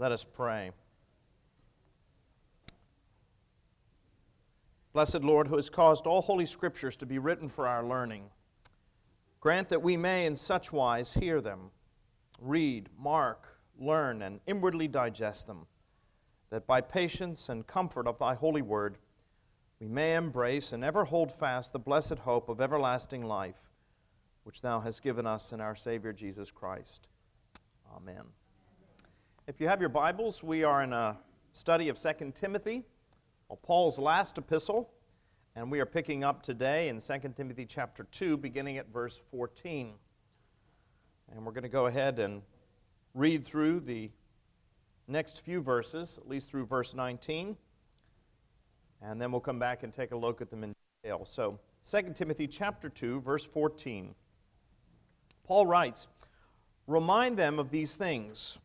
Let us pray. Blessed Lord, who has caused all holy scriptures to be written for our learning, grant that we may in such wise hear them, read, mark, learn, and inwardly digest them, that by patience and comfort of thy holy word we may embrace and ever hold fast the blessed hope of everlasting life, which thou hast given us in our Savior Jesus Christ. Amen. If you have your Bibles, we are in a study of 2 Timothy. Paul's last epistle, and we are picking up today in 2 Timothy chapter 2, beginning at verse 14. And we're going to go ahead and read through the next few verses, at least through verse 19, and then we'll come back and take a look at them in detail. So, 2 Timothy chapter 2, verse 14. Paul writes, Remind them of these things.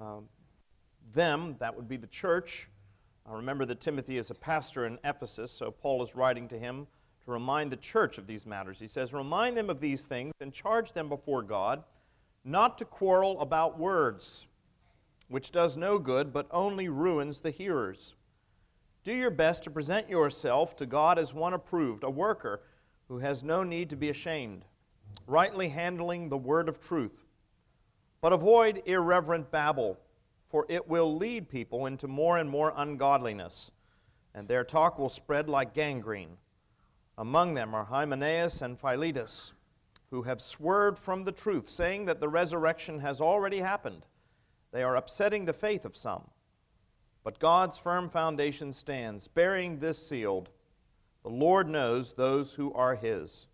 Um, them, that would be the church, uh, remember that Timothy is a pastor in Ephesus, so Paul is writing to him to remind the church of these matters. He says, Remind them of these things and charge them before God not to quarrel about words, which does no good, but only ruins the hearers. Do your best to present yourself to God as one approved, a worker who has no need to be ashamed, rightly handling the word of truth. But avoid irreverent babble for it will lead people into more and more ungodliness, and their talk will spread like gangrene. Among them are Hymenaeus and Philetus, who have swerved from the truth, saying that the resurrection has already happened. They are upsetting the faith of some. But God's firm foundation stands, bearing this sealed The Lord knows those who are his.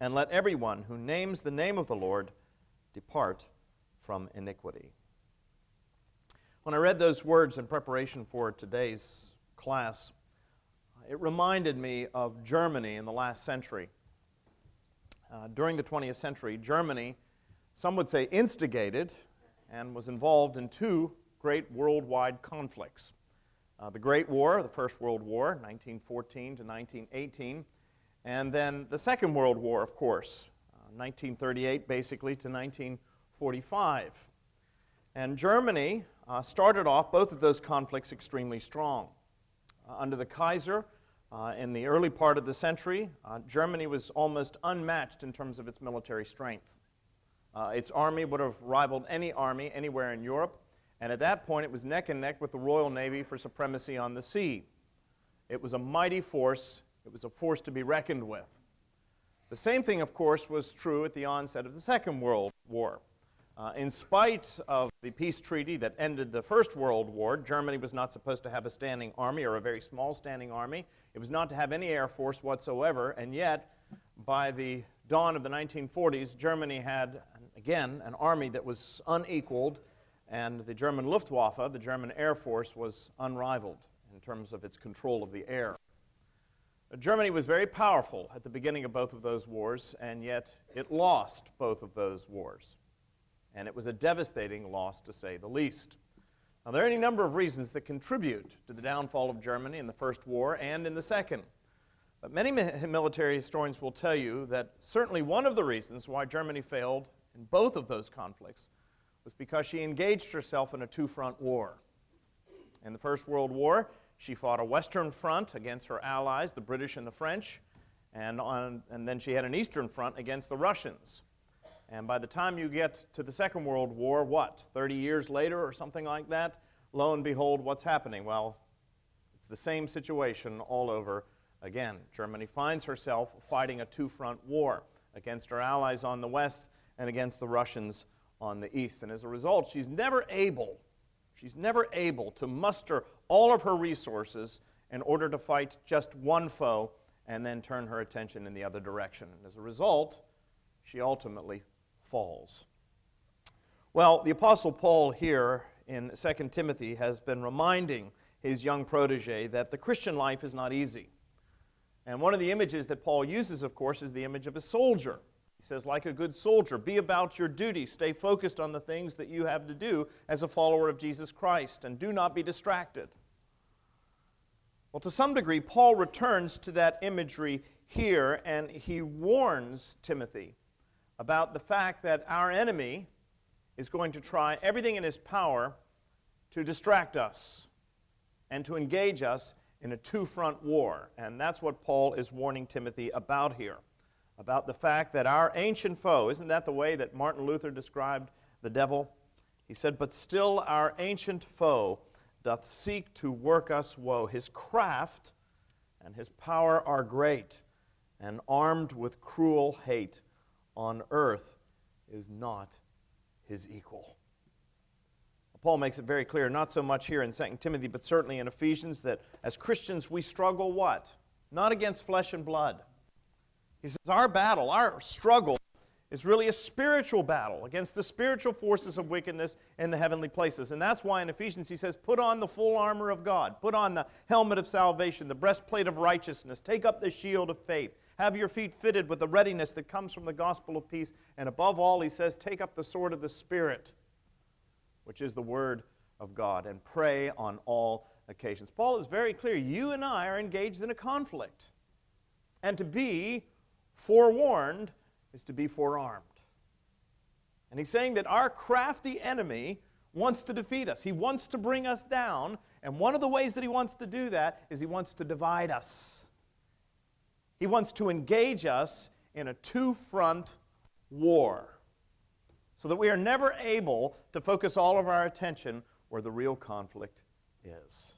And let everyone who names the name of the Lord depart from iniquity. When I read those words in preparation for today's class, it reminded me of Germany in the last century. Uh, during the 20th century, Germany, some would say, instigated and was involved in two great worldwide conflicts. Uh, the Great War, the First World War, 1914 to 1918, and then the Second World War, of course, uh, 1938 basically to 1945. And Germany uh, started off both of those conflicts extremely strong. Uh, under the Kaiser, uh, in the early part of the century, uh, Germany was almost unmatched in terms of its military strength. Uh, its army would have rivaled any army anywhere in Europe, and at that point it was neck and neck with the Royal Navy for supremacy on the sea. It was a mighty force, it was a force to be reckoned with. The same thing, of course, was true at the onset of the Second World War. Uh, in spite of the peace treaty that ended the First World War, Germany was not supposed to have a standing army or a very small standing army. It was not to have any air force whatsoever, and yet, by the dawn of the 1940s, Germany had, again, an army that was unequaled, and the German Luftwaffe, the German Air Force, was unrivaled in terms of its control of the air. Germany was very powerful at the beginning of both of those wars, and yet it lost both of those wars and it was a devastating loss to say the least. Now, there are any number of reasons that contribute to the downfall of Germany in the First War and in the Second. But many military historians will tell you that certainly one of the reasons why Germany failed in both of those conflicts was because she engaged herself in a two front war. In the First World War, she fought a Western front against her allies, the British and the French, and, on, and then she had an Eastern front against the Russians. And by the time you get to the Second World War, what, 30 years later or something like that, lo and behold, what's happening? Well, it's the same situation all over again. Germany finds herself fighting a two front war against her allies on the west and against the Russians on the east. And as a result, she's never able, she's never able to muster all of her resources in order to fight just one foe and then turn her attention in the other direction. And as a result, she ultimately falls. Well, the Apostle Paul here in 2 Timothy has been reminding his young protege that the Christian life is not easy. And one of the images that Paul uses, of course, is the image of a soldier. He says, like a good soldier, be about your duty, stay focused on the things that you have to do as a follower of Jesus Christ, and do not be distracted. Well, to some degree, Paul returns to that imagery here, and he warns Timothy about the fact that our enemy is going to try everything in his power to distract us and to engage us in a two front war. And that's what Paul is warning Timothy about here about the fact that our ancient foe, isn't that the way that Martin Luther described the devil? He said, But still our ancient foe doth seek to work us woe. His craft and his power are great, and armed with cruel hate on earth is not his equal. Paul makes it very clear, not so much here in 2 Timothy, but certainly in Ephesians, that as Christians we struggle what? Not against flesh and blood. He says our battle, our struggle, is really a spiritual battle against the spiritual forces of wickedness in the heavenly places. And that's why in Ephesians he says, Put on the full armor of God, put on the helmet of salvation, the breastplate of righteousness, take up the shield of faith, have your feet fitted with the readiness that comes from the gospel of peace. And above all, he says, Take up the sword of the Spirit, which is the word of God, and pray on all occasions. Paul is very clear. You and I are engaged in a conflict. And to be forewarned is to be forearmed. And he's saying that our crafty enemy wants to defeat us. He wants to bring us down. And one of the ways that he wants to do that is he wants to divide us. He wants to engage us in a two front war so that we are never able to focus all of our attention where the real conflict is.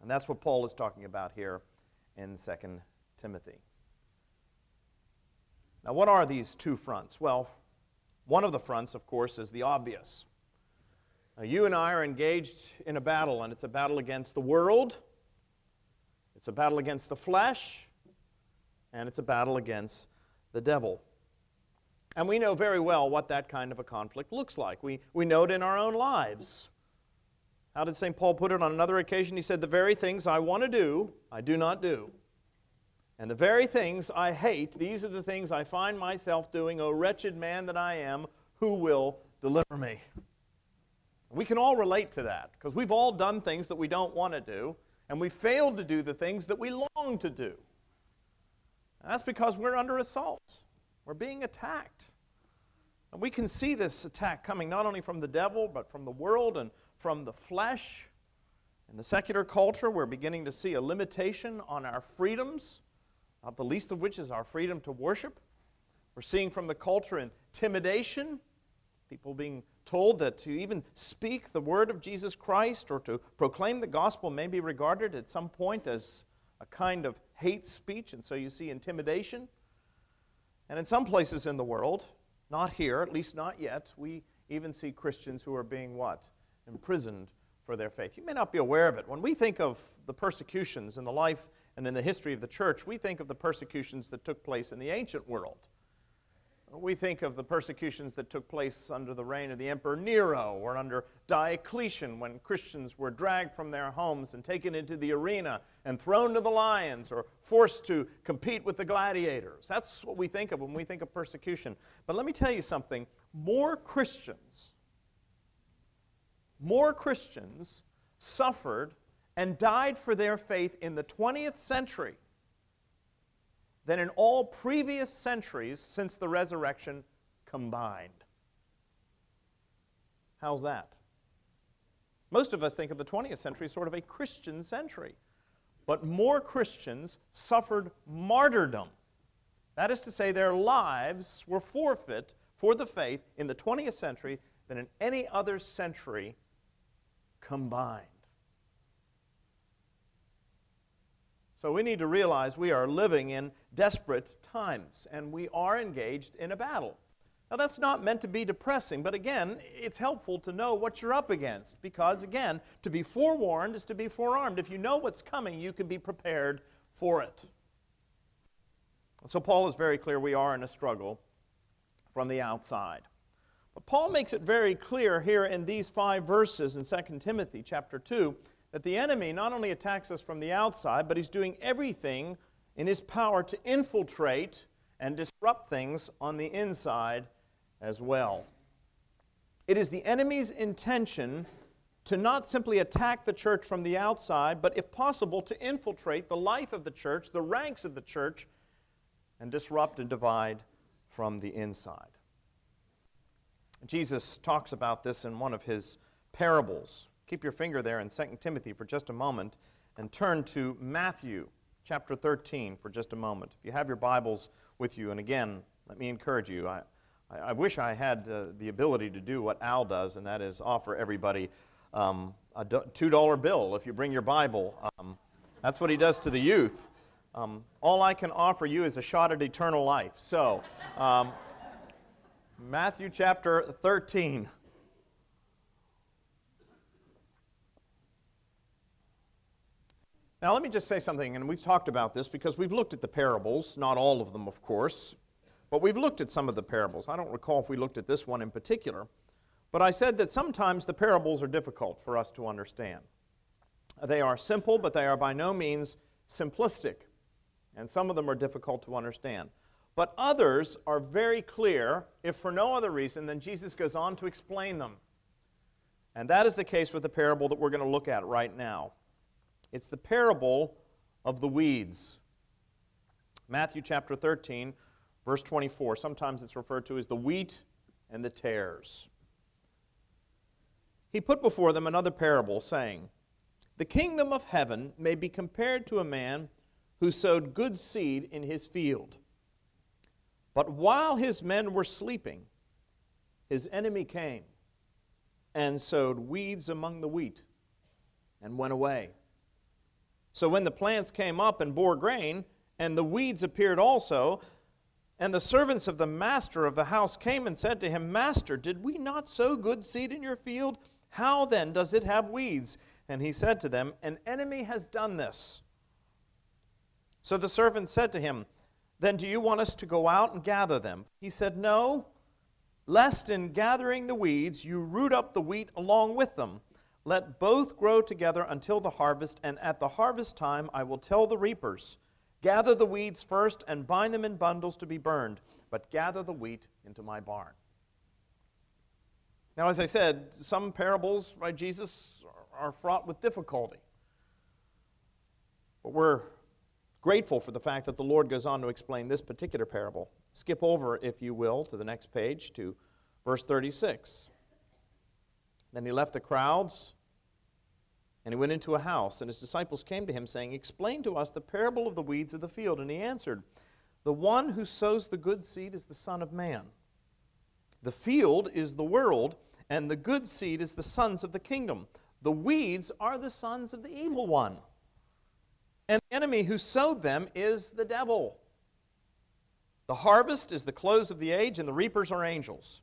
And that's what Paul is talking about here in 2 Timothy. Now, what are these two fronts? Well, one of the fronts, of course, is the obvious. Now, you and I are engaged in a battle, and it's a battle against the world, it's a battle against the flesh, and it's a battle against the devil. And we know very well what that kind of a conflict looks like. We, we know it in our own lives. How did St. Paul put it on another occasion? He said, The very things I want to do, I do not do. And the very things I hate, these are the things I find myself doing. O wretched man that I am, who will deliver me? We can all relate to that because we've all done things that we don't want to do, and we failed to do the things that we long to do. And that's because we're under assault, we're being attacked. And we can see this attack coming not only from the devil, but from the world and from the flesh. In the secular culture, we're beginning to see a limitation on our freedoms not the least of which is our freedom to worship. We're seeing from the culture intimidation, people being told that to even speak the word of Jesus Christ or to proclaim the gospel may be regarded at some point as a kind of hate speech, and so you see intimidation. And in some places in the world, not here, at least not yet, we even see Christians who are being what? Imprisoned for their faith. You may not be aware of it. When we think of the persecutions in the life and in the history of the church, we think of the persecutions that took place in the ancient world. We think of the persecutions that took place under the reign of the Emperor Nero or under Diocletian when Christians were dragged from their homes and taken into the arena and thrown to the lions or forced to compete with the gladiators. That's what we think of when we think of persecution. But let me tell you something more Christians, more Christians suffered and died for their faith in the 20th century than in all previous centuries since the resurrection combined. How's that? Most of us think of the 20th century as sort of a Christian century. But more Christians suffered martyrdom. That is to say, their lives were forfeit for the faith in the 20th century than in any other century combined. So we need to realize we are living in desperate times and we are engaged in a battle. Now, that's not meant to be depressing, but again, it's helpful to know what you're up against because, again, to be forewarned is to be forearmed. If you know what's coming, you can be prepared for it. So, Paul is very clear we are in a struggle from the outside. But Paul makes it very clear here in these five verses in 2 Timothy chapter 2 that the enemy not only attacks us from the outside, but he's doing everything in his power to infiltrate and disrupt things on the inside as well. It is the enemy's intention to not simply attack the church from the outside, but if possible, to infiltrate the life of the church, the ranks of the church, and disrupt and divide from the inside. Jesus talks about this in one of his parables. Keep your finger there in 2 Timothy for just a moment and turn to Matthew chapter 13 for just a moment. If you have your Bibles with you, and again, let me encourage you. I, I wish I had uh, the ability to do what Al does, and that is offer everybody um, a $2 bill if you bring your Bible. Um, that's what he does to the youth. Um, all I can offer you is a shot at eternal life. So, um, Matthew chapter 13. Now, let me just say something, and we've talked about this because we've looked at the parables, not all of them, of course, but we've looked at some of the parables. I don't recall if we looked at this one in particular, but I said that sometimes the parables are difficult for us to understand. They are simple, but they are by no means simplistic, and some of them are difficult to understand. But others are very clear, if for no other reason than Jesus goes on to explain them. And that is the case with the parable that we're going to look at right now. It's the parable of the weeds. Matthew chapter 13, verse 24. Sometimes it's referred to as the wheat and the tares. He put before them another parable, saying, The kingdom of heaven may be compared to a man who sowed good seed in his field. But while his men were sleeping, his enemy came and sowed weeds among the wheat and went away. So when the plants came up and bore grain, and the weeds appeared also, and the servants of the master of the house came and said to him, Master, did we not sow good seed in your field? How then does it have weeds? And he said to them, An enemy has done this. So the servant said to him, Then do you want us to go out and gather them? He said, No, lest in gathering the weeds you root up the wheat along with them. Let both grow together until the harvest, and at the harvest time I will tell the reapers Gather the weeds first and bind them in bundles to be burned, but gather the wheat into my barn. Now, as I said, some parables by Jesus are fraught with difficulty. But we're grateful for the fact that the Lord goes on to explain this particular parable. Skip over, if you will, to the next page, to verse 36. Then he left the crowds and he went into a house, and his disciples came to him, saying, Explain to us the parable of the weeds of the field. And he answered, The one who sows the good seed is the Son of Man. The field is the world, and the good seed is the sons of the kingdom. The weeds are the sons of the evil one. And the enemy who sowed them is the devil. The harvest is the close of the age, and the reapers are angels.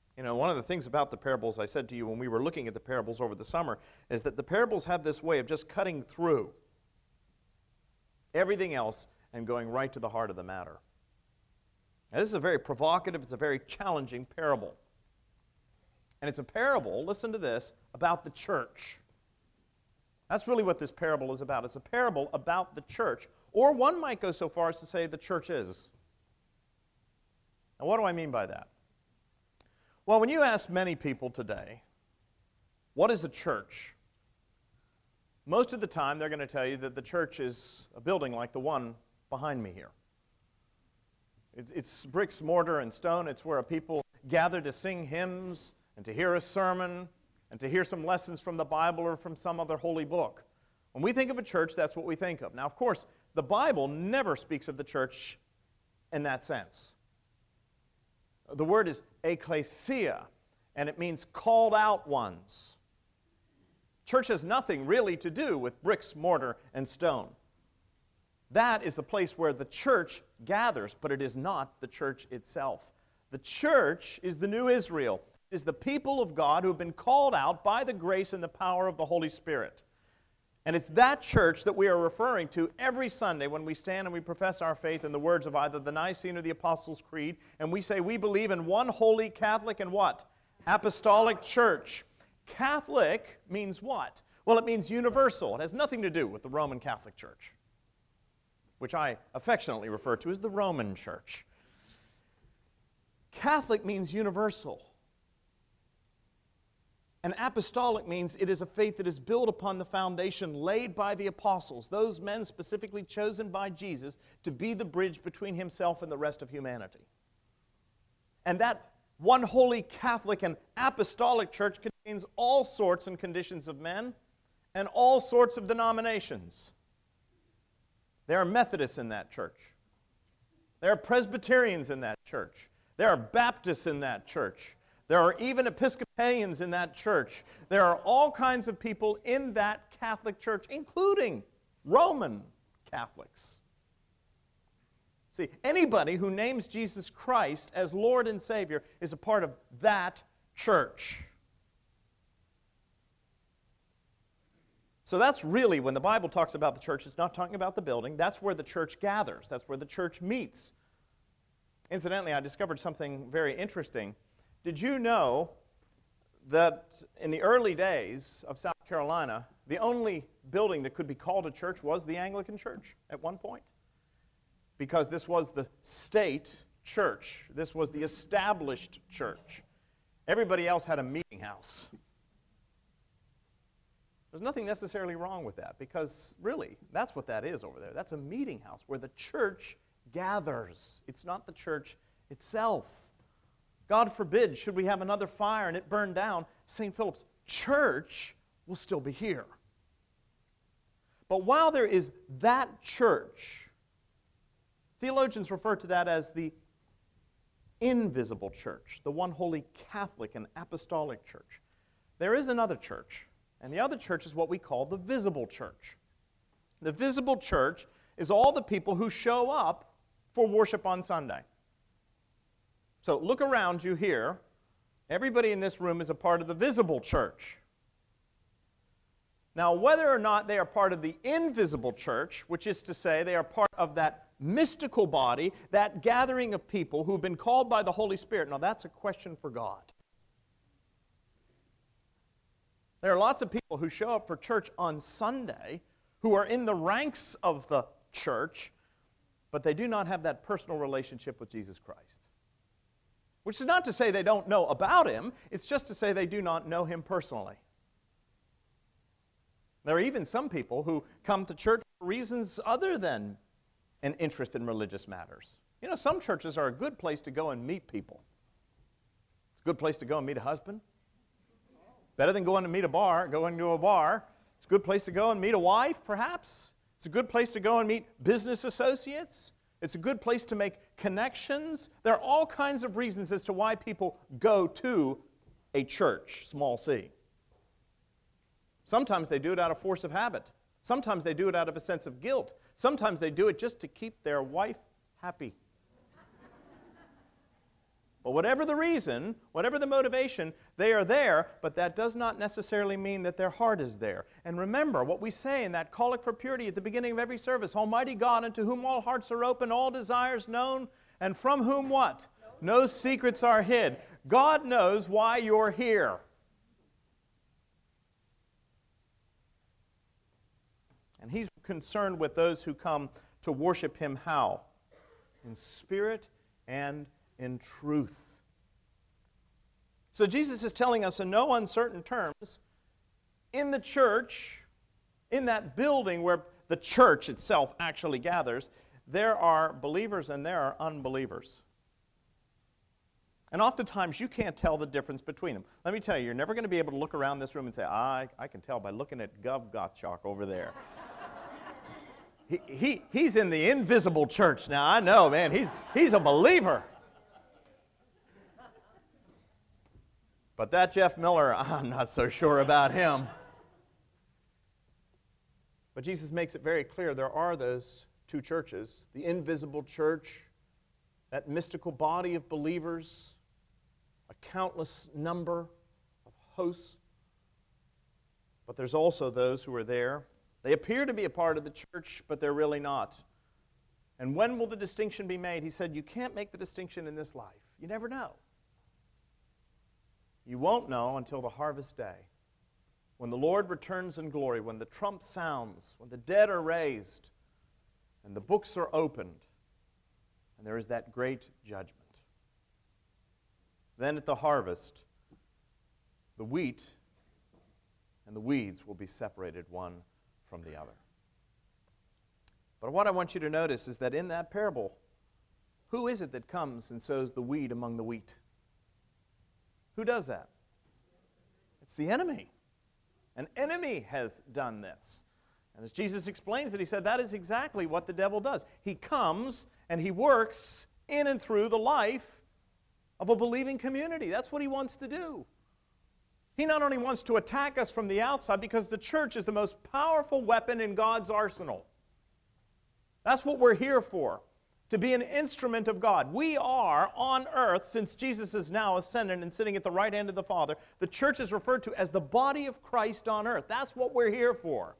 You know, one of the things about the parables I said to you when we were looking at the parables over the summer is that the parables have this way of just cutting through everything else and going right to the heart of the matter. Now, this is a very provocative, it's a very challenging parable. And it's a parable, listen to this, about the church. That's really what this parable is about. It's a parable about the church. Or one might go so far as to say the church is. Now, what do I mean by that? Well, when you ask many people today, what is the church? Most of the time, they're going to tell you that the church is a building like the one behind me here. It's, it's bricks, mortar, and stone. It's where people gather to sing hymns and to hear a sermon and to hear some lessons from the Bible or from some other holy book. When we think of a church, that's what we think of. Now, of course, the Bible never speaks of the church in that sense. The word is ecclesia, and it means called out ones. Church has nothing really to do with bricks, mortar, and stone. That is the place where the church gathers, but it is not the church itself. The church is the new Israel, it is the people of God who have been called out by the grace and the power of the Holy Spirit. And it's that church that we are referring to every Sunday when we stand and we profess our faith in the words of either the Nicene or the Apostles' Creed, and we say we believe in one holy Catholic and what? Apostolic church. Catholic means what? Well, it means universal. It has nothing to do with the Roman Catholic Church, which I affectionately refer to as the Roman Church. Catholic means universal. And apostolic means it is a faith that is built upon the foundation laid by the apostles, those men specifically chosen by Jesus to be the bridge between himself and the rest of humanity. And that one holy Catholic and apostolic church contains all sorts and conditions of men and all sorts of denominations. There are Methodists in that church. There are Presbyterians in that church. There are Baptists in that church. There are even Episcopalians in that church. There are all kinds of people in that Catholic church, including Roman Catholics. See, anybody who names Jesus Christ as Lord and Savior is a part of that church. So that's really when the Bible talks about the church, it's not talking about the building. That's where the church gathers, that's where the church meets. Incidentally, I discovered something very interesting. Did you know that in the early days of South Carolina, the only building that could be called a church was the Anglican Church at one point? Because this was the state church, this was the established church. Everybody else had a meeting house. There's nothing necessarily wrong with that because really, that's what that is over there. That's a meeting house where the church gathers. It's not the church itself. God forbid, should we have another fire and it burn down, St. Philip's church will still be here. But while there is that church, theologians refer to that as the invisible church, the one holy Catholic and apostolic church. There is another church, and the other church is what we call the visible church. The visible church is all the people who show up for worship on Sunday. So look around you here. Everybody in this room is a part of the visible church. Now, whether or not they are part of the invisible church, which is to say they are part of that mystical body, that gathering of people who've been called by the Holy Spirit, now that's a question for God. There are lots of people who show up for church on Sunday who are in the ranks of the church, but they do not have that personal relationship with Jesus Christ. Which is not to say they don't know about him, it's just to say they do not know him personally. There are even some people who come to church for reasons other than an interest in religious matters. You know, some churches are a good place to go and meet people. It's a good place to go and meet a husband. Better than going to meet a bar, going to a bar. It's a good place to go and meet a wife, perhaps. It's a good place to go and meet business associates. It's a good place to make connections. There are all kinds of reasons as to why people go to a church, small c. Sometimes they do it out of force of habit. Sometimes they do it out of a sense of guilt. Sometimes they do it just to keep their wife happy. But whatever the reason, whatever the motivation, they are there, but that does not necessarily mean that their heart is there. And remember what we say in that collect for purity at the beginning of every service Almighty God, unto whom all hearts are open, all desires known, and from whom what? No secrets are hid. God knows why you're here. And He's concerned with those who come to worship Him how? In spirit and in truth. So Jesus is telling us in no uncertain terms in the church, in that building where the church itself actually gathers, there are believers and there are unbelievers. And oftentimes you can't tell the difference between them. Let me tell you, you're never going to be able to look around this room and say, I, I can tell by looking at Gov Gottschalk over there. he, he, he's in the invisible church now. I know, man. He's, he's a believer. But that Jeff Miller, I'm not so sure about him. But Jesus makes it very clear there are those two churches the invisible church, that mystical body of believers, a countless number of hosts. But there's also those who are there. They appear to be a part of the church, but they're really not. And when will the distinction be made? He said, You can't make the distinction in this life. You never know. You won't know until the harvest day when the Lord returns in glory, when the trump sounds, when the dead are raised, and the books are opened, and there is that great judgment. Then at the harvest, the wheat and the weeds will be separated one from the other. But what I want you to notice is that in that parable, who is it that comes and sows the weed among the wheat? Who does that? It's the enemy. An enemy has done this. And as Jesus explains it, he said that is exactly what the devil does. He comes and he works in and through the life of a believing community. That's what he wants to do. He not only wants to attack us from the outside because the church is the most powerful weapon in God's arsenal. That's what we're here for to be an instrument of God. We are on earth, since Jesus is now ascended and sitting at the right hand of the Father, the church is referred to as the body of Christ on earth. That's what we're here for.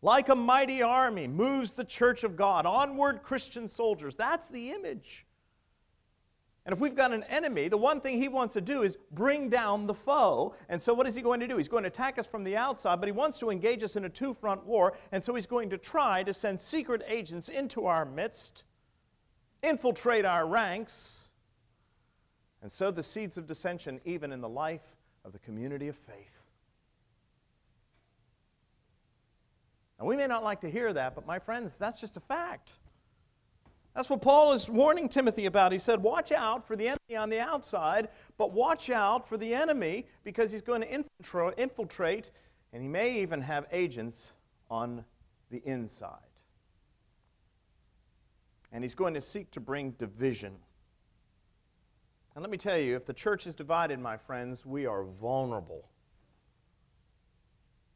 Like a mighty army moves the church of God, onward Christian soldiers. That's the image. And if we've got an enemy, the one thing he wants to do is bring down the foe. And so, what is he going to do? He's going to attack us from the outside, but he wants to engage us in a two front war. And so, he's going to try to send secret agents into our midst, infiltrate our ranks, and sow the seeds of dissension even in the life of the community of faith. And we may not like to hear that, but my friends, that's just a fact. That's what Paul is warning Timothy about. He said, Watch out for the enemy on the outside, but watch out for the enemy because he's going to infiltrate, and he may even have agents on the inside. And he's going to seek to bring division. And let me tell you, if the church is divided, my friends, we are vulnerable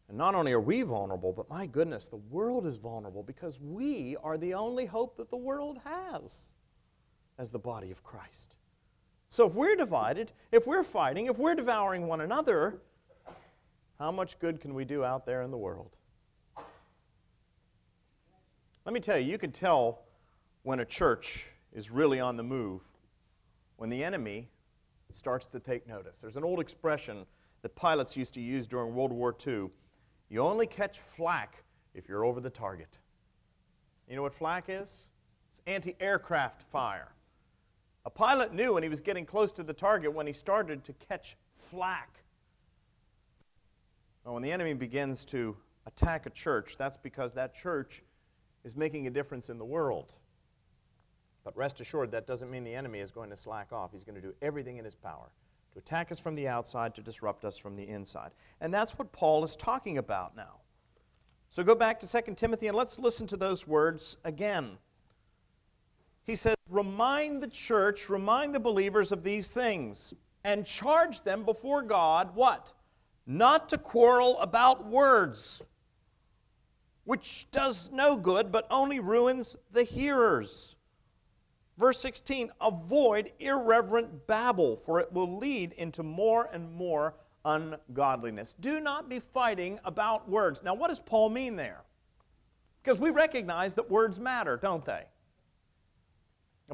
and not only are we vulnerable, but my goodness, the world is vulnerable because we are the only hope that the world has as the body of Christ. So if we're divided, if we're fighting, if we're devouring one another, how much good can we do out there in the world? Let me tell you, you can tell when a church is really on the move when the enemy starts to take notice. There's an old expression that pilots used to use during World War II you only catch flak if you're over the target. You know what flak is? It's anti aircraft fire. A pilot knew when he was getting close to the target when he started to catch flak. Well, when the enemy begins to attack a church, that's because that church is making a difference in the world. But rest assured, that doesn't mean the enemy is going to slack off. He's going to do everything in his power to attack us from the outside, to disrupt us from the inside. And that's what Paul is talking about now. So go back to 2 Timothy and let's listen to those words again. He says, Remind the church, remind the believers of these things, and charge them before God what? Not to quarrel about words, which does no good, but only ruins the hearers. Verse 16 Avoid irreverent babble, for it will lead into more and more ungodliness. Do not be fighting about words. Now, what does Paul mean there? Because we recognize that words matter, don't they?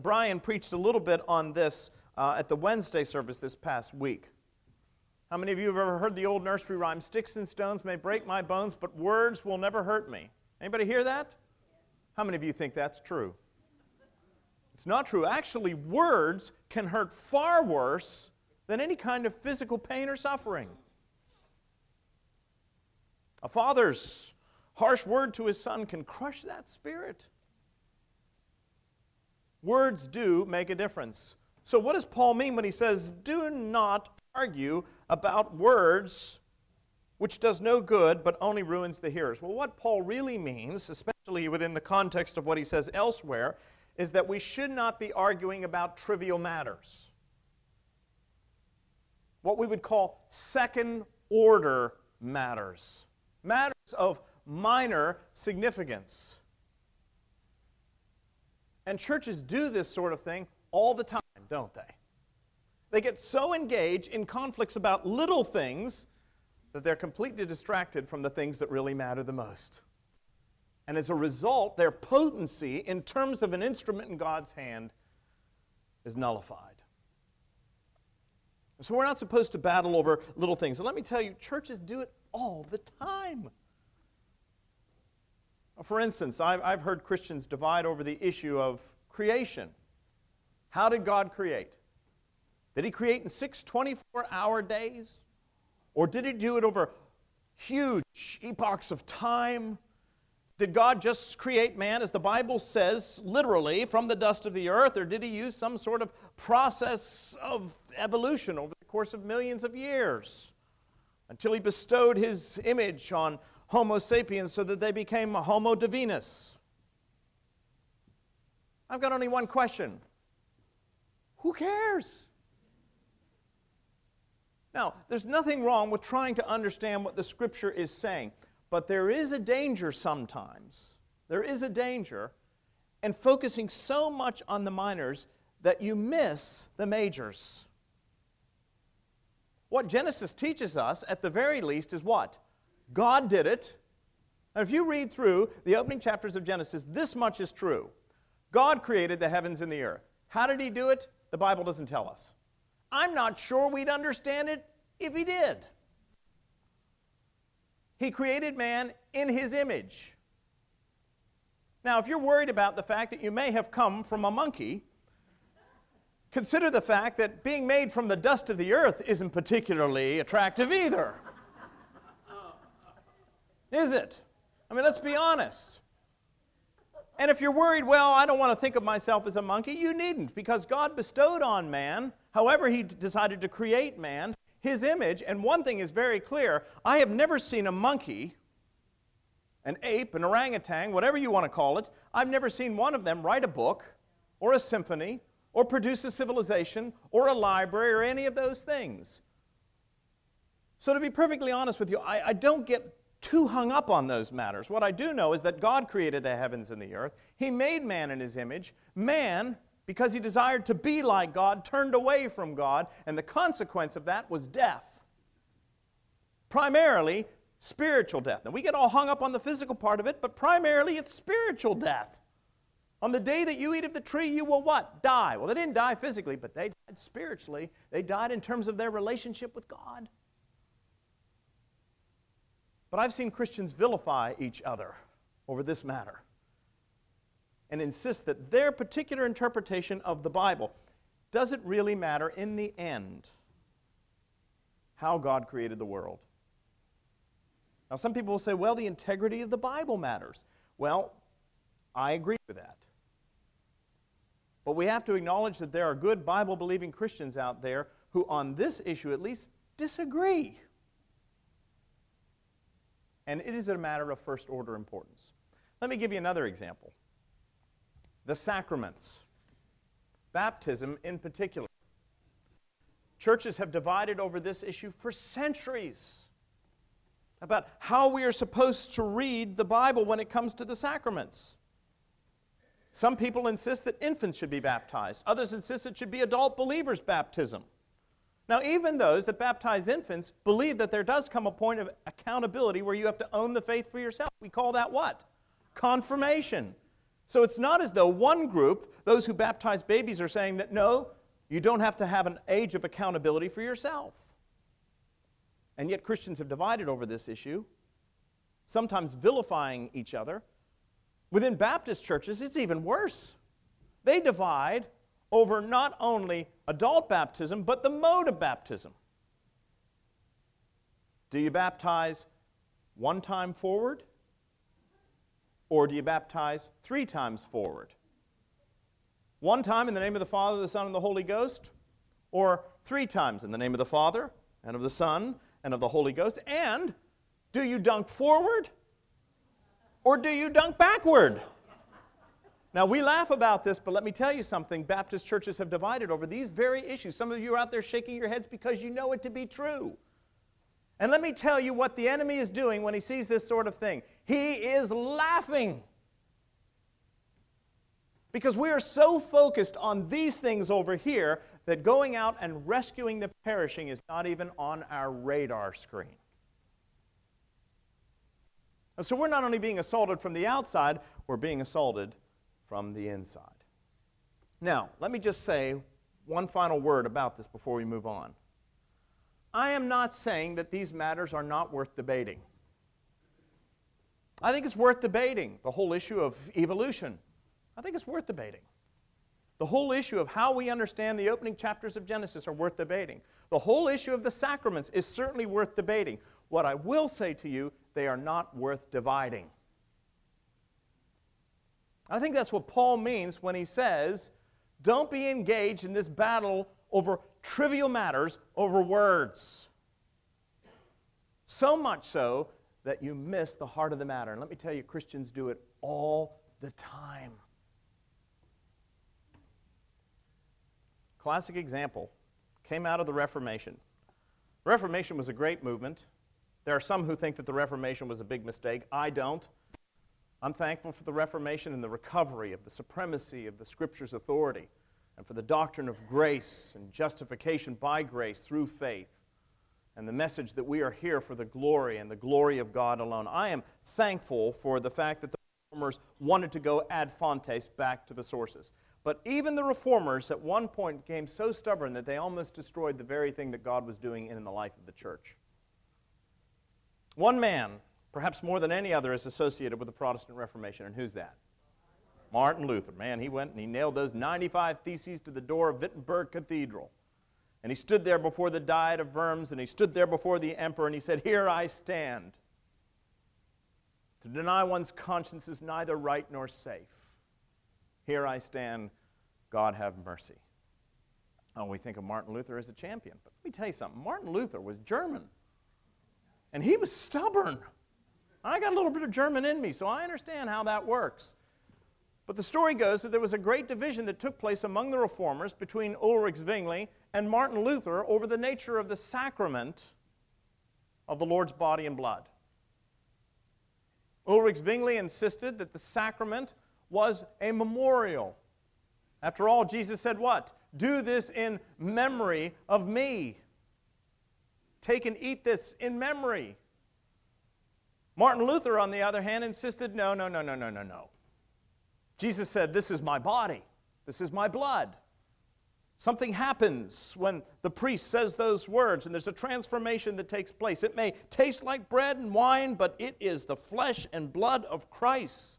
Brian preached a little bit on this uh, at the Wednesday service this past week. How many of you have ever heard the old nursery rhyme, Sticks and stones may break my bones, but words will never hurt me? Anybody hear that? How many of you think that's true? It's not true. Actually, words can hurt far worse than any kind of physical pain or suffering. A father's harsh word to his son can crush that spirit. Words do make a difference. So, what does Paul mean when he says, Do not argue about words which does no good but only ruins the hearers? Well, what Paul really means, especially within the context of what he says elsewhere, is that we should not be arguing about trivial matters. What we would call second order matters, matters of minor significance. And churches do this sort of thing all the time, don't they? They get so engaged in conflicts about little things that they're completely distracted from the things that really matter the most. And as a result, their potency in terms of an instrument in God's hand is nullified. So we're not supposed to battle over little things. And let me tell you, churches do it all the time. For instance, I've, I've heard Christians divide over the issue of creation. How did God create? Did He create in six 24 hour days? Or did He do it over huge epochs of time? Did God just create man, as the Bible says, literally from the dust of the earth, or did He use some sort of process of evolution over the course of millions of years until He bestowed His image on Homo sapiens so that they became Homo divinus? I've got only one question Who cares? Now, there's nothing wrong with trying to understand what the Scripture is saying. But there is a danger sometimes. There is a danger in focusing so much on the minors that you miss the majors. What Genesis teaches us, at the very least, is what? God did it. And if you read through the opening chapters of Genesis, this much is true. God created the heavens and the earth. How did He do it? The Bible doesn't tell us. I'm not sure we'd understand it if He did. He created man in his image. Now, if you're worried about the fact that you may have come from a monkey, consider the fact that being made from the dust of the earth isn't particularly attractive either. Is it? I mean, let's be honest. And if you're worried, well, I don't want to think of myself as a monkey, you needn't, because God bestowed on man, however, He decided to create man, his image. And one thing is very clear I have never seen a monkey, an ape, an orangutan, whatever you want to call it, I've never seen one of them write a book or a symphony or produce a civilization or a library or any of those things. So, to be perfectly honest with you, I, I don't get too hung up on those matters. What I do know is that God created the heavens and the earth. He made man in his image. Man because he desired to be like God, turned away from God, and the consequence of that was death. Primarily, spiritual death. Now, we get all hung up on the physical part of it, but primarily it's spiritual death. On the day that you eat of the tree, you will what? Die. Well, they didn't die physically, but they died spiritually. They died in terms of their relationship with God. But I've seen Christians vilify each other over this matter and insist that their particular interpretation of the Bible does it really matter in the end how God created the world? Now, some people will say, well, the integrity of the Bible matters. Well, I agree with that. But we have to acknowledge that there are good Bible believing Christians out there who, on this issue at least, disagree. And it is a matter of first order importance. Let me give you another example the sacraments, baptism in particular. Churches have divided over this issue for centuries about how we are supposed to read the Bible when it comes to the sacraments. Some people insist that infants should be baptized. Others insist it should be adult believers' baptism. Now, even those that baptize infants believe that there does come a point of accountability where you have to own the faith for yourself. We call that what? Confirmation. So it's not as though one group, those who baptize babies, are saying that no, you don't have to have an age of accountability for yourself. And yet Christians have divided over this issue, sometimes vilifying each other. Within Baptist churches, it's even worse. They divide over not only adult baptism, but the mode of baptism. Do you baptize one time forward? Or do you baptize three times forward? One time in the name of the Father, the Son, and the Holy Ghost? Or three times in the name of the Father, and of the Son, and of the Holy Ghost? And do you dunk forward? Or do you dunk backward? Now, we laugh about this, but let me tell you something. Baptist churches have divided over these very issues. Some of you are out there shaking your heads because you know it to be true. And let me tell you what the enemy is doing when he sees this sort of thing. He is laughing. Because we are so focused on these things over here that going out and rescuing the perishing is not even on our radar screen. And so we're not only being assaulted from the outside, we're being assaulted from the inside. Now, let me just say one final word about this before we move on. I am not saying that these matters are not worth debating. I think it's worth debating the whole issue of evolution. I think it's worth debating. The whole issue of how we understand the opening chapters of Genesis are worth debating. The whole issue of the sacraments is certainly worth debating. What I will say to you, they are not worth dividing. I think that's what Paul means when he says, don't be engaged in this battle over trivial matters, over words. So much so that you miss the heart of the matter. And let me tell you, Christians do it all the time. Classic example came out of the Reformation. Reformation was a great movement. There are some who think that the Reformation was a big mistake. I don't. I'm thankful for the Reformation and the recovery of the supremacy of the Scripture's authority and for the doctrine of grace and justification by grace through faith and the message that we are here for the glory and the glory of God alone. I am thankful for the fact that the reformers wanted to go ad fontes back to the sources. But even the reformers at one point became so stubborn that they almost destroyed the very thing that God was doing in the life of the church. One man perhaps more than any other, is associated with the Protestant Reformation. And who's that? Martin Luther. Man, he went and he nailed those 95 theses to the door of Wittenberg Cathedral. And he stood there before the Diet of Worms and he stood there before the emperor and he said, Here I stand. To deny one's conscience is neither right nor safe. Here I stand. God have mercy. Oh, we think of Martin Luther as a champion. But let me tell you something Martin Luther was German. And he was stubborn. I got a little bit of German in me, so I understand how that works. But the story goes that there was a great division that took place among the reformers between Ulrich Zwingli and Martin Luther over the nature of the sacrament of the Lord's body and blood. Ulrich Zwingli insisted that the sacrament was a memorial. After all, Jesus said, What? Do this in memory of me. Take and eat this in memory. Martin Luther, on the other hand, insisted no, no, no, no, no, no, no. Jesus said, This is my body, this is my blood. Something happens when the priest says those words, and there's a transformation that takes place. It may taste like bread and wine, but it is the flesh and blood of Christ.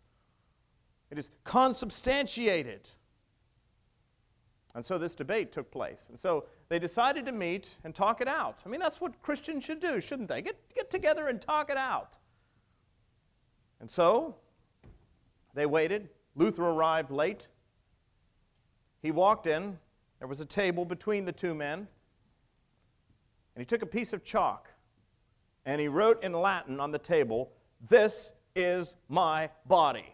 It is consubstantiated. And so this debate took place. And so they decided to meet and talk it out. I mean, that's what Christians should do, shouldn't they? Get, get together and talk it out. And so they waited. Luther arrived late. He walked in. There was a table between the two men. And he took a piece of chalk and he wrote in Latin on the table, This is my body.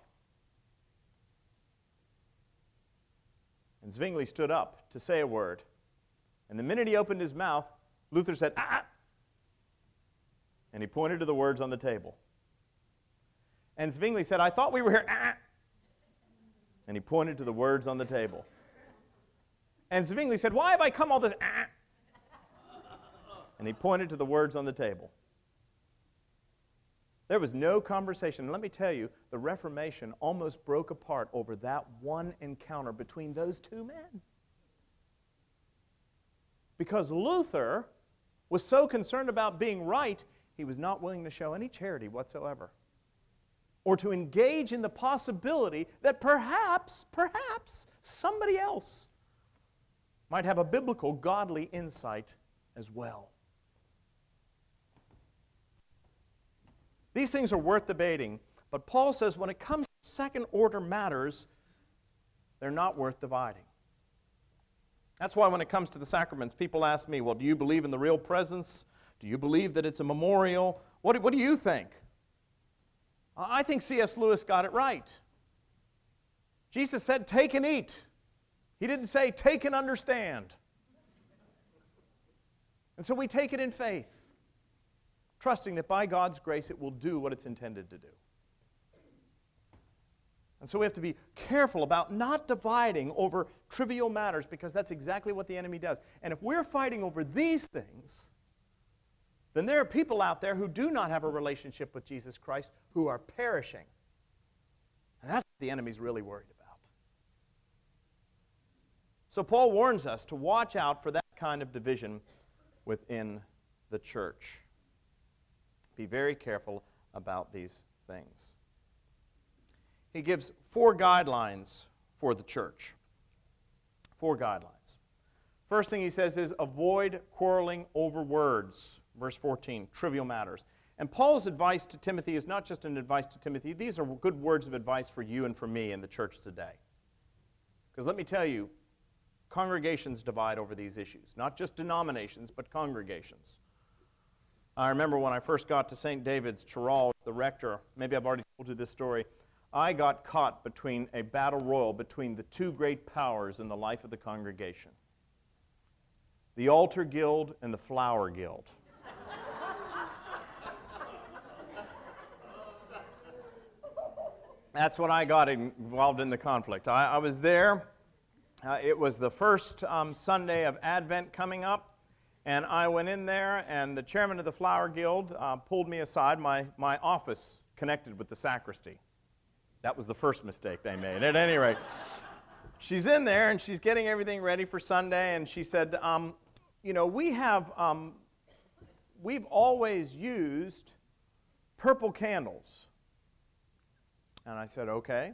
And Zwingli stood up to say a word. And the minute he opened his mouth, Luther said, Ah! And he pointed to the words on the table. And Zwingli said, I thought we were here. Ah. And he pointed to the words on the table. And Zwingli said, Why have I come all this? Ah. And he pointed to the words on the table. There was no conversation. Let me tell you, the Reformation almost broke apart over that one encounter between those two men. Because Luther was so concerned about being right, he was not willing to show any charity whatsoever or to engage in the possibility that perhaps, perhaps somebody else might have a biblical, godly insight as well. These things are worth debating, but Paul says when it comes to second order matters, they're not worth dividing. That's why when it comes to the sacraments, people ask me, well, do you believe in the real presence? Do you believe that it's a memorial? What do, what do you think? I think C.S. Lewis got it right. Jesus said, Take and eat. He didn't say, Take and understand. And so we take it in faith, trusting that by God's grace it will do what it's intended to do. And so we have to be careful about not dividing over trivial matters because that's exactly what the enemy does. And if we're fighting over these things, then there are people out there who do not have a relationship with Jesus Christ who are perishing. And that's what the enemy's really worried about. So Paul warns us to watch out for that kind of division within the church. Be very careful about these things. He gives four guidelines for the church. Four guidelines. First thing he says is avoid quarreling over words. Verse 14, trivial matters. And Paul's advice to Timothy is not just an advice to Timothy, these are good words of advice for you and for me in the church today. Because let me tell you, congregations divide over these issues, not just denominations, but congregations. I remember when I first got to St. David's, Cheraw, the rector, maybe I've already told you this story. I got caught between a battle royal between the two great powers in the life of the congregation the altar guild and the flower guild. That's what I got involved in the conflict. I, I was there. Uh, it was the first um, Sunday of Advent coming up, and I went in there, and the chairman of the Flower Guild uh, pulled me aside. My, my office connected with the sacristy. That was the first mistake they made. At any rate, she's in there and she's getting everything ready for Sunday, and she said, um, You know, we have, um, we've always used purple candles. And I said, Okay.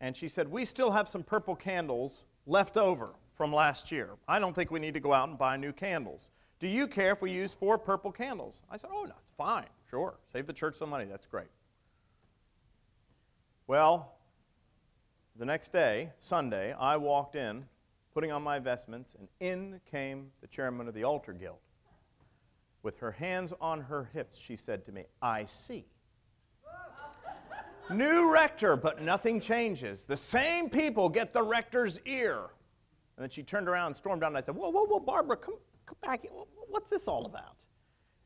And she said, We still have some purple candles left over from last year. I don't think we need to go out and buy new candles. Do you care if we use four purple candles? I said, Oh, no, it's fine. Sure. Save the church some money. That's great. Well, the next day, Sunday, I walked in, putting on my vestments, and in came the chairman of the altar guild. With her hands on her hips, she said to me, I see. New rector, but nothing changes. The same people get the rector's ear. And then she turned around and stormed out, and I said, Whoa, whoa, whoa, Barbara, come, come back. What's this all about?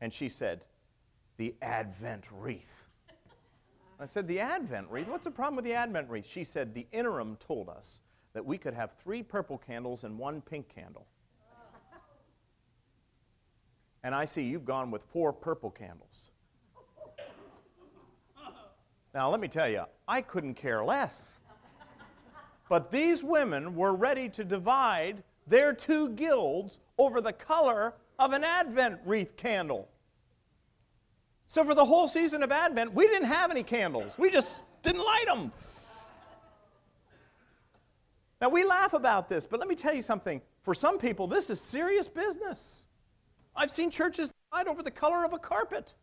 And she said, The Advent wreath. I said, The Advent wreath? What's the problem with the Advent wreath? She said, The interim told us that we could have three purple candles and one pink candle. And I see you've gone with four purple candles. Now, let me tell you, I couldn't care less. But these women were ready to divide their two guilds over the color of an Advent wreath candle. So for the whole season of Advent, we didn't have any candles. We just didn't light them. Now we laugh about this, but let me tell you something. For some people, this is serious business. I've seen churches fight over the color of a carpet.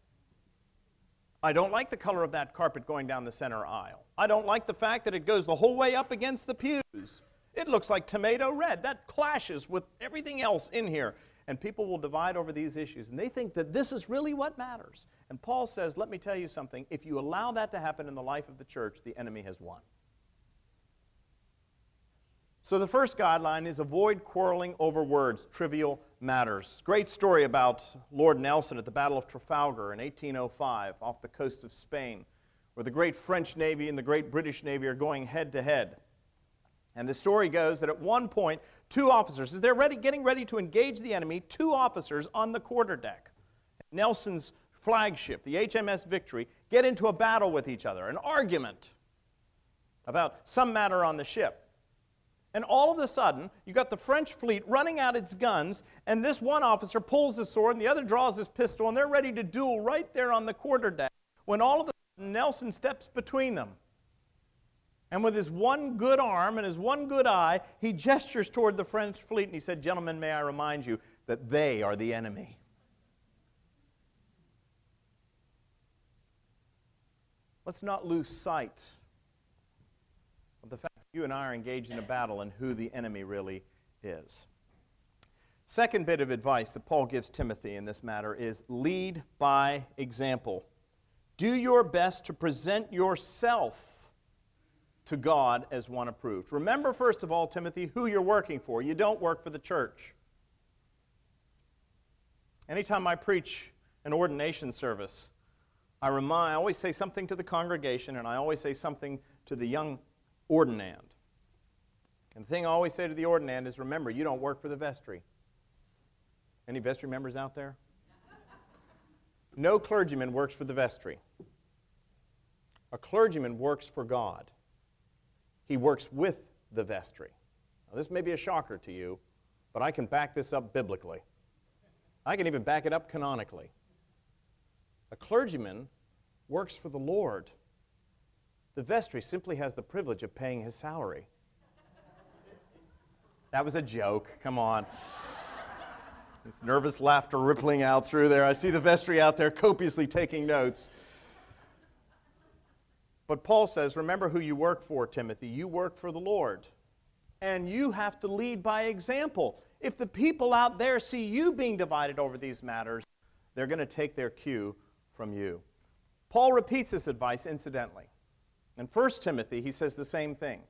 I don't like the color of that carpet going down the center aisle. I don't like the fact that it goes the whole way up against the pews. It looks like tomato red. That clashes with everything else in here and people will divide over these issues, and they think that this is really what matters. And Paul says, Let me tell you something. If you allow that to happen in the life of the church, the enemy has won. So the first guideline is avoid quarreling over words, trivial matters. Great story about Lord Nelson at the Battle of Trafalgar in 1805 off the coast of Spain, where the great French Navy and the great British Navy are going head to head. And the story goes that at one point, two officers, as they're ready, getting ready to engage the enemy, two officers on the quarterdeck, Nelson's flagship, the HMS Victory, get into a battle with each other, an argument about some matter on the ship. And all of a sudden, you got the French fleet running out its guns, and this one officer pulls his sword, and the other draws his pistol, and they're ready to duel right there on the quarterdeck. When all of a sudden, Nelson steps between them and with his one good arm and his one good eye, he gestures toward the French fleet and he said, Gentlemen, may I remind you that they are the enemy. Let's not lose sight of the fact that you and I are engaged in a battle and who the enemy really is. Second bit of advice that Paul gives Timothy in this matter is lead by example. Do your best to present yourself to God as one approved. Remember, first of all, Timothy, who you're working for. You don't work for the church. Anytime I preach an ordination service, I remind, I always say something to the congregation, and I always say something to the young ordinand. And the thing I always say to the ordinand is remember, you don't work for the vestry. Any vestry members out there? No clergyman works for the vestry. A clergyman works for God he works with the vestry. Now, this may be a shocker to you, but I can back this up biblically. I can even back it up canonically. A clergyman works for the Lord. The vestry simply has the privilege of paying his salary. That was a joke. Come on. It's nervous laughter rippling out through there. I see the vestry out there copiously taking notes. But Paul says, remember who you work for, Timothy. You work for the Lord. And you have to lead by example. If the people out there see you being divided over these matters, they're going to take their cue from you. Paul repeats this advice, incidentally. In 1 Timothy, he says the same thing.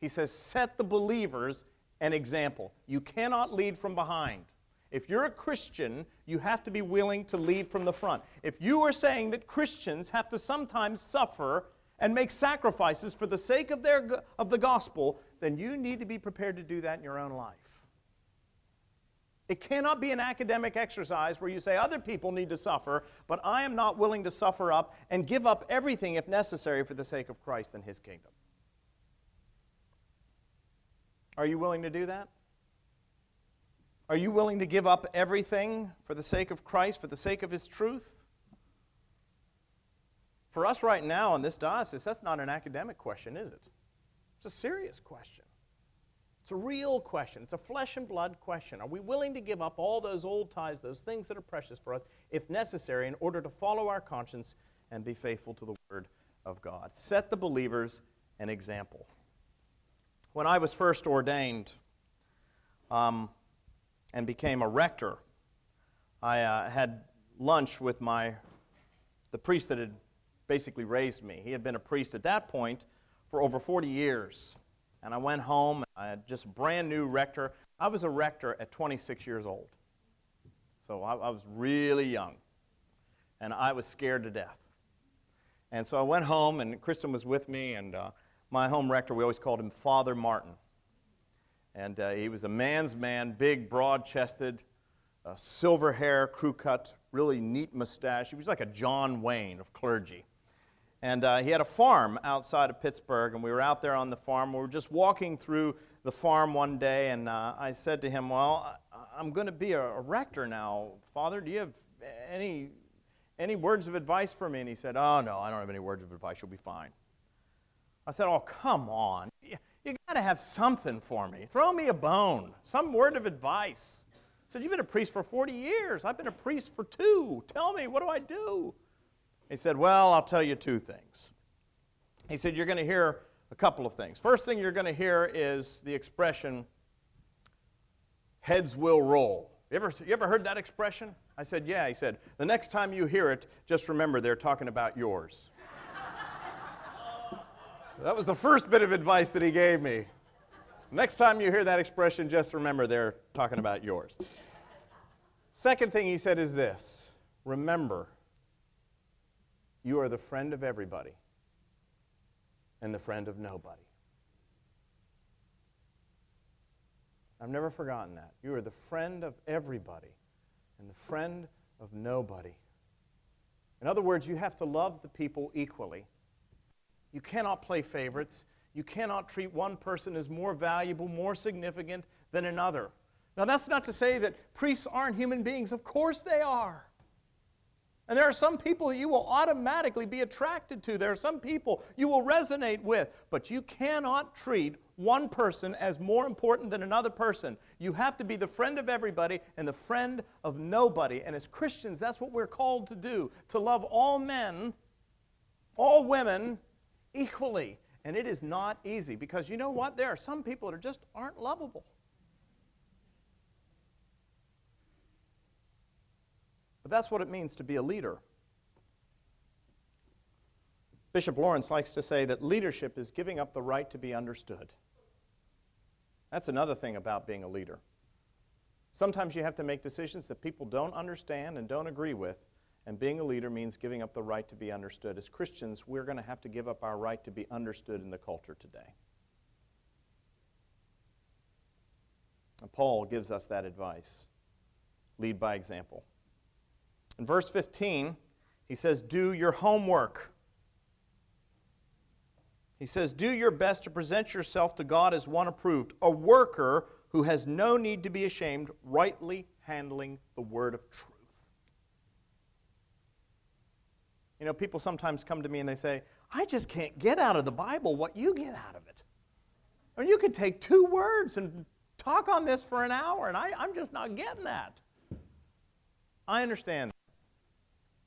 He says, Set the believers an example. You cannot lead from behind. If you're a Christian, you have to be willing to lead from the front. If you are saying that Christians have to sometimes suffer and make sacrifices for the sake of, their, of the gospel, then you need to be prepared to do that in your own life. It cannot be an academic exercise where you say other people need to suffer, but I am not willing to suffer up and give up everything if necessary for the sake of Christ and his kingdom. Are you willing to do that? Are you willing to give up everything for the sake of Christ, for the sake of his truth? For us right now in this diocese, that's not an academic question, is it? It's a serious question. It's a real question. It's a flesh and blood question. Are we willing to give up all those old ties, those things that are precious for us, if necessary, in order to follow our conscience and be faithful to the Word of God? Set the believers an example. When I was first ordained um, and became a rector, I uh, had lunch with my the priest that had basically raised me. He had been a priest at that point for over 40 years. And I went home, I had just brand new rector. I was a rector at 26 years old. So I, I was really young. And I was scared to death. And so I went home, and Kristen was with me, and uh, my home rector, we always called him Father Martin. And uh, he was a man's man, big, broad chested, uh, silver hair, crew cut, really neat mustache. He was like a John Wayne of clergy. And uh, he had a farm outside of Pittsburgh, and we were out there on the farm. We were just walking through the farm one day, and uh, I said to him, Well, I'm going to be a, a, rector now. Father, do you have any, any words of advice for me? And he said, Oh, no, I don't have any words of advice. You'll be fine. I said, Oh, come on. You, you got to have something for me. Throw me a bone, some word of advice. I said, You've been a priest for 40 years. I've been a priest for two. Tell me, what do I do? He said, Well, I'll tell you two things. He said, You're going to hear a couple of things. First thing you're going to hear is the expression, heads will roll. You ever, you ever heard that expression? I said, Yeah. He said, The next time you hear it, just remember they're talking about yours. that was the first bit of advice that he gave me. Next time you hear that expression, just remember they're talking about yours. Second thing he said is this remember you are the friend of everybody and the friend of nobody. I've never forgotten that. You are the friend of everybody and the friend of nobody. In other words, you have to love the people equally. You cannot play favorites. You cannot treat one person as more valuable, more significant than another. Now, that's not to say that priests aren't human beings. Of course they are. And there are some people that you will automatically be attracted to. There are some people you will resonate with. But you cannot treat one person as more important than another person. You have to be the friend of everybody and the friend of nobody. And as Christians, that's what we're called to do to love all men, all women equally. And it is not easy because you know what? There are some people that just aren't lovable. But that's what it means to be a leader. Bishop Lawrence likes to say that leadership is giving up the right to be understood. That's another thing about being a leader. Sometimes you have to make decisions that people don't understand and don't agree with, and being a leader means giving up the right to be understood. As Christians, we're going to have to give up our right to be understood in the culture today. And Paul gives us that advice lead by example. In verse 15, he says, Do your homework. He says, Do your best to present yourself to God as one approved, a worker who has no need to be ashamed, rightly handling the word of truth. You know, people sometimes come to me and they say, I just can't get out of the Bible what you get out of it. I mean, you could take two words and talk on this for an hour, and I, I'm just not getting that. I understand.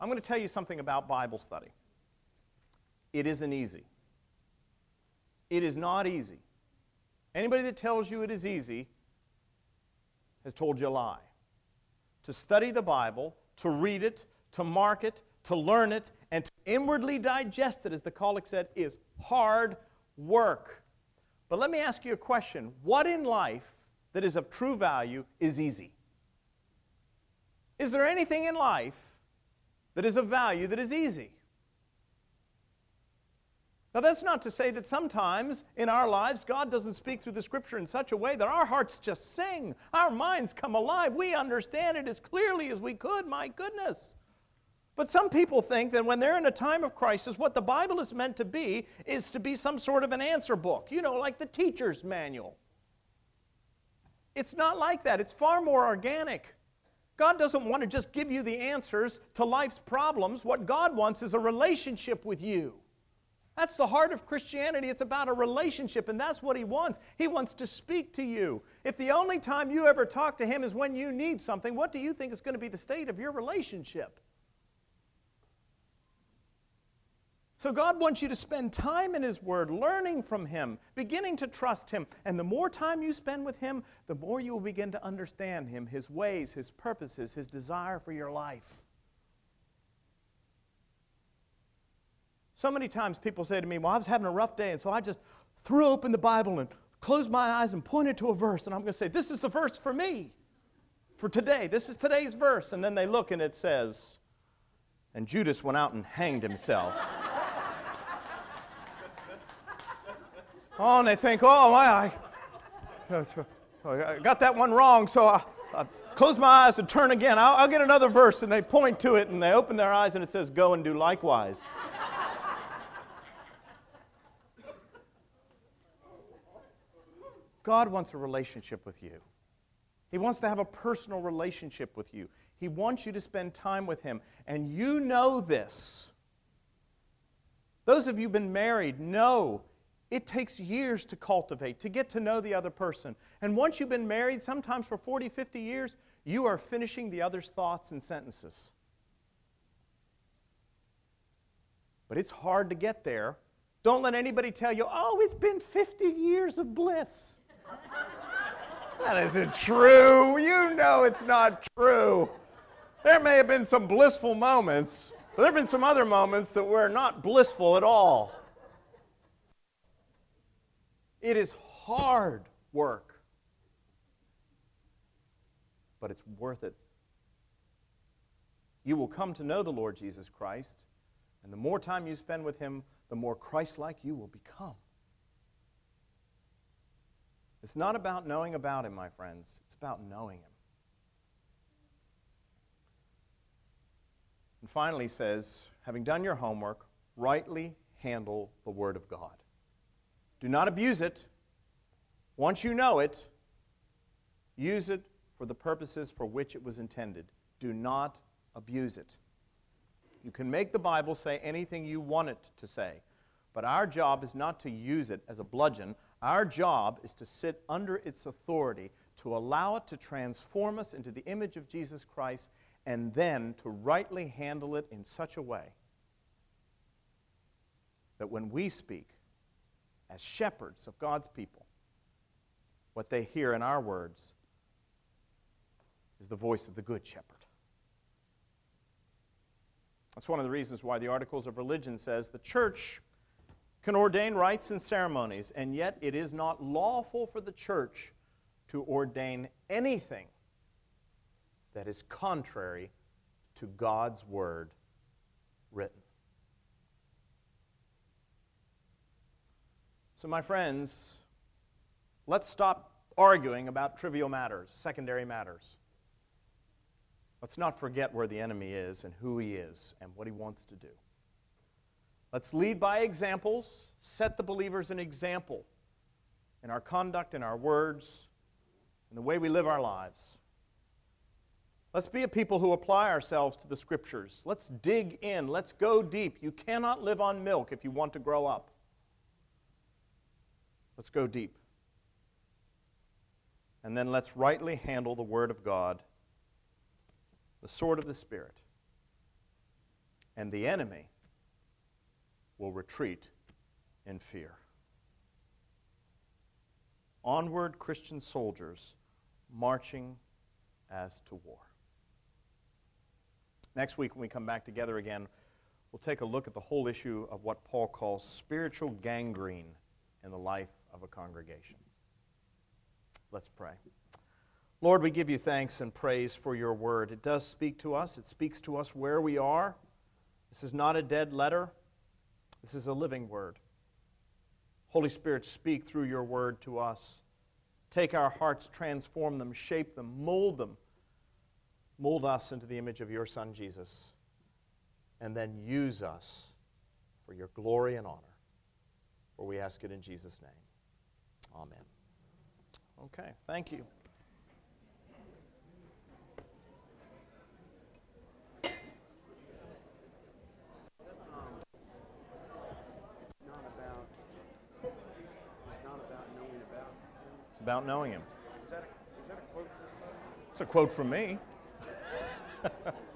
I'm going to tell you something about Bible study. It isn't easy. It is not easy. Anybody that tells you it is easy has told you a lie. To study the Bible, to read it, to mark it, to learn it, and to inwardly digest it, as the collect said, is hard work. But let me ask you a question What in life that is of true value is easy? Is there anything in life that is of value that is easy? Now, that's not to say that sometimes in our lives God doesn't speak through the Scripture in such a way that our hearts just sing, our minds come alive, we understand it as clearly as we could, my goodness. But some people think that when they're in a time of crisis, what the Bible is meant to be is to be some sort of an answer book, you know, like the teacher's manual. It's not like that, it's far more organic. God doesn't want to just give you the answers to life's problems. What God wants is a relationship with you. That's the heart of Christianity. It's about a relationship, and that's what He wants. He wants to speak to you. If the only time you ever talk to Him is when you need something, what do you think is going to be the state of your relationship? So, God wants you to spend time in His Word, learning from Him, beginning to trust Him. And the more time you spend with Him, the more you will begin to understand Him, His ways, His purposes, His desire for your life. So many times people say to me, Well, I was having a rough day, and so I just threw open the Bible and closed my eyes and pointed to a verse, and I'm going to say, This is the verse for me, for today. This is today's verse. And then they look and it says, And Judas went out and hanged himself. oh, and they think, Oh, my, I, I got that one wrong, so I, I close my eyes and turn again. I'll, I'll get another verse, and they point to it and they open their eyes, and it says, Go and do likewise. God wants a relationship with you. He wants to have a personal relationship with you. He wants you to spend time with Him. And you know this. Those of you who've been married know it takes years to cultivate, to get to know the other person. And once you've been married, sometimes for 40, 50 years, you are finishing the other's thoughts and sentences. But it's hard to get there. Don't let anybody tell you, oh, it's been 50 years of bliss. That isn't true. You know it's not true. There may have been some blissful moments, but there have been some other moments that were not blissful at all. It is hard work, but it's worth it. You will come to know the Lord Jesus Christ, and the more time you spend with Him, the more Christ like you will become. It's not about knowing about him, my friends. It's about knowing him. And finally, says, having done your homework, rightly handle the Word of God. Do not abuse it. Once you know it, use it for the purposes for which it was intended. Do not abuse it. You can make the Bible say anything you want it to say, but our job is not to use it as a bludgeon. Our job is to sit under its authority, to allow it to transform us into the image of Jesus Christ, and then to rightly handle it in such a way that when we speak as shepherds of God's people, what they hear in our words is the voice of the Good Shepherd. That's one of the reasons why the Articles of Religion says the church can ordain rites and ceremonies, and yet it is not lawful for the church to ordain anything that is contrary to God's word written. So, my friends, let's stop arguing about trivial matters, secondary matters. Let's not forget where the enemy is and who he is and what he wants to do. Let's lead by examples, set the believers an example in our conduct, in our words, in the way we live our lives. Let's be a people who apply ourselves to the scriptures. Let's dig in. Let's go deep. You cannot live on milk if you want to grow up. Let's go deep. And then let's rightly handle the Word of God, the sword of the Spirit. And the enemy will retreat in fear. Onward, Christian soldiers marching as to war. Next week, when we come back together again, we'll take a look at the whole issue of what Paul calls spiritual gangrene in the life of a congregation. Let's pray. Lord, we give you thanks and praise for your word. It does speak to us, it speaks to us where we are. This is not a dead letter, this is a living word. Holy Spirit, speak through your word to us. Take our hearts, transform them, shape them, mold them. Mold us into the image of your Son, Jesus. And then use us for your glory and honor. For we ask it in Jesus' name. Amen. Okay, thank you. It's about knowing Him. Is that a, is that a quote? It's a quote from me.